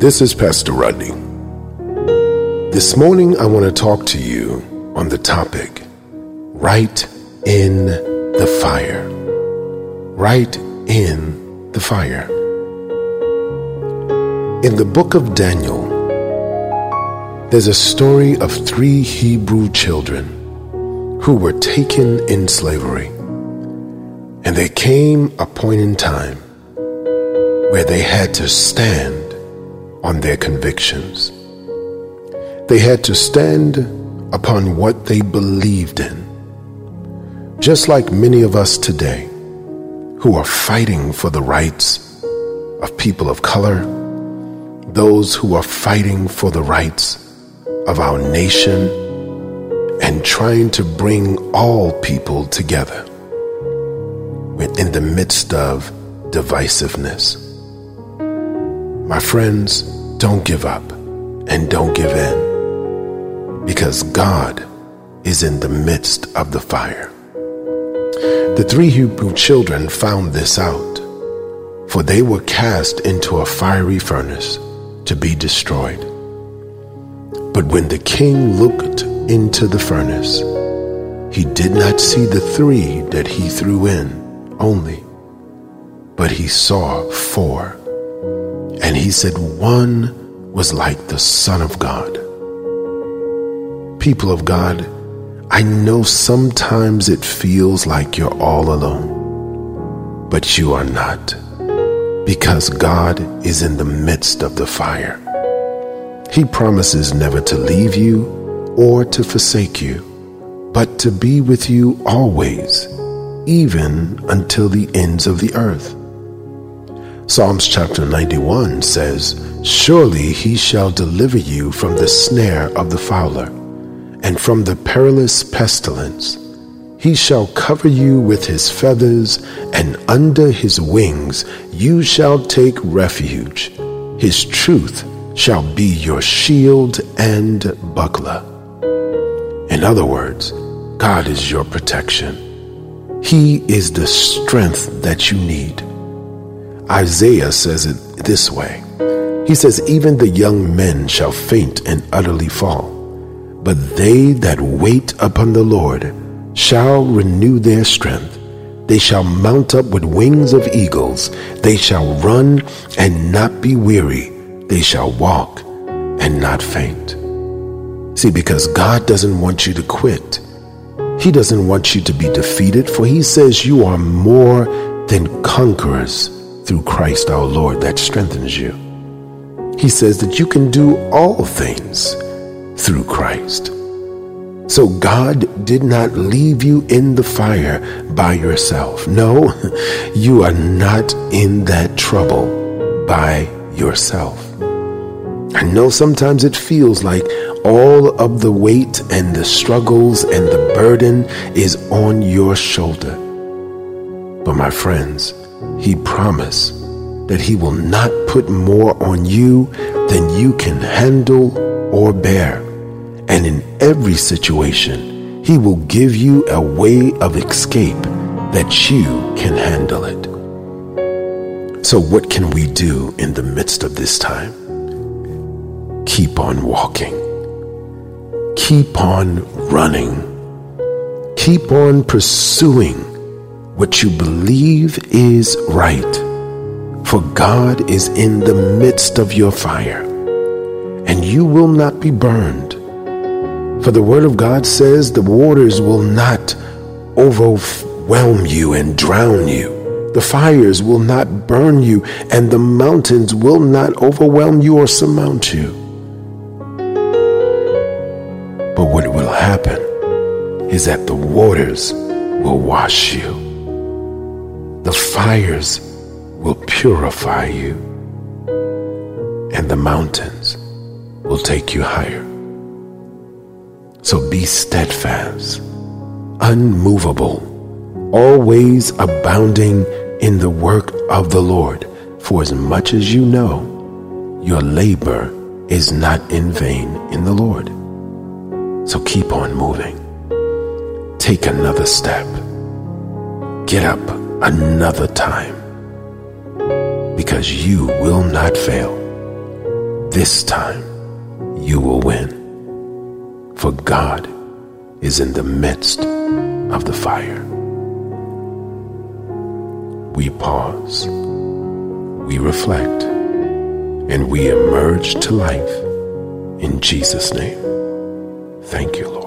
This is Pastor Rodney. This morning, I want to talk to you on the topic right in the fire. Right in the fire. In the book of Daniel, there's a story of three Hebrew children who were taken in slavery. And there came a point in time where they had to stand on their convictions. They had to stand upon what they believed in. Just like many of us today who are fighting for the rights of people of color, those who are fighting for the rights of our nation, and trying to bring all people together We're in the midst of divisiveness. My friends, don't give up and don't give in because God is in the midst of the fire. The three Hebrew children found this out, for they were cast into a fiery furnace to be destroyed. But when the king looked into the furnace, he did not see the three that he threw in only, but he saw four. And he said one was like the Son of God. People of God, I know sometimes it feels like you're all alone, but you are not, because God is in the midst of the fire. He promises never to leave you or to forsake you, but to be with you always even until the ends of the earth. Psalms chapter 91 says, Surely he shall deliver you from the snare of the fowler, and from the perilous pestilence. He shall cover you with his feathers, and under his wings you shall take refuge. His truth shall be your shield and buckler. In other words, God is your protection. He is the strength that you need. Isaiah says it this way He says, Even the young men shall faint and utterly fall, but they that wait upon the Lord shall renew their strength. They shall mount up with wings of eagles. They shall run and not be weary. They shall walk and not faint. See, because God doesn't want you to quit. He doesn't want you to be defeated, for he says you are more than conquerors through Christ our Lord that strengthens you. He says that you can do all things through Christ. So God did not leave you in the fire by yourself. No, you are not in that trouble by yourself. I know sometimes it feels like all of the weight and the struggles and the burden is on your shoulder. But my friends, He promised that He will not put more on you than you can handle or bear. And in every situation, He will give you a way of escape that you can handle it. So, what can we do in the midst of this time? Keep on walking keep on running. Keep on pursuing what you believe is right. For God is in the midst of your fire, and you will not be burned. For the Word of God says the waters will not overwhelm you and drown you. The fires will not burn you, and the mountains will not overwhelm you or surmount you. But what will happen is that the waters will wash you, the fires will purify you, and the mountains will take you higher. So be steadfast, unmovable, always abounding in the work of the Lord, for as much as you know, your labor is not in vain in the Lord. So keep on moving. Take another step. Get up another time. Because you will not fail. this time you will win. For God is in the midst of the fire. We pause, we reflect, and we emerge to life in Jesus' name. Thank you, Lord.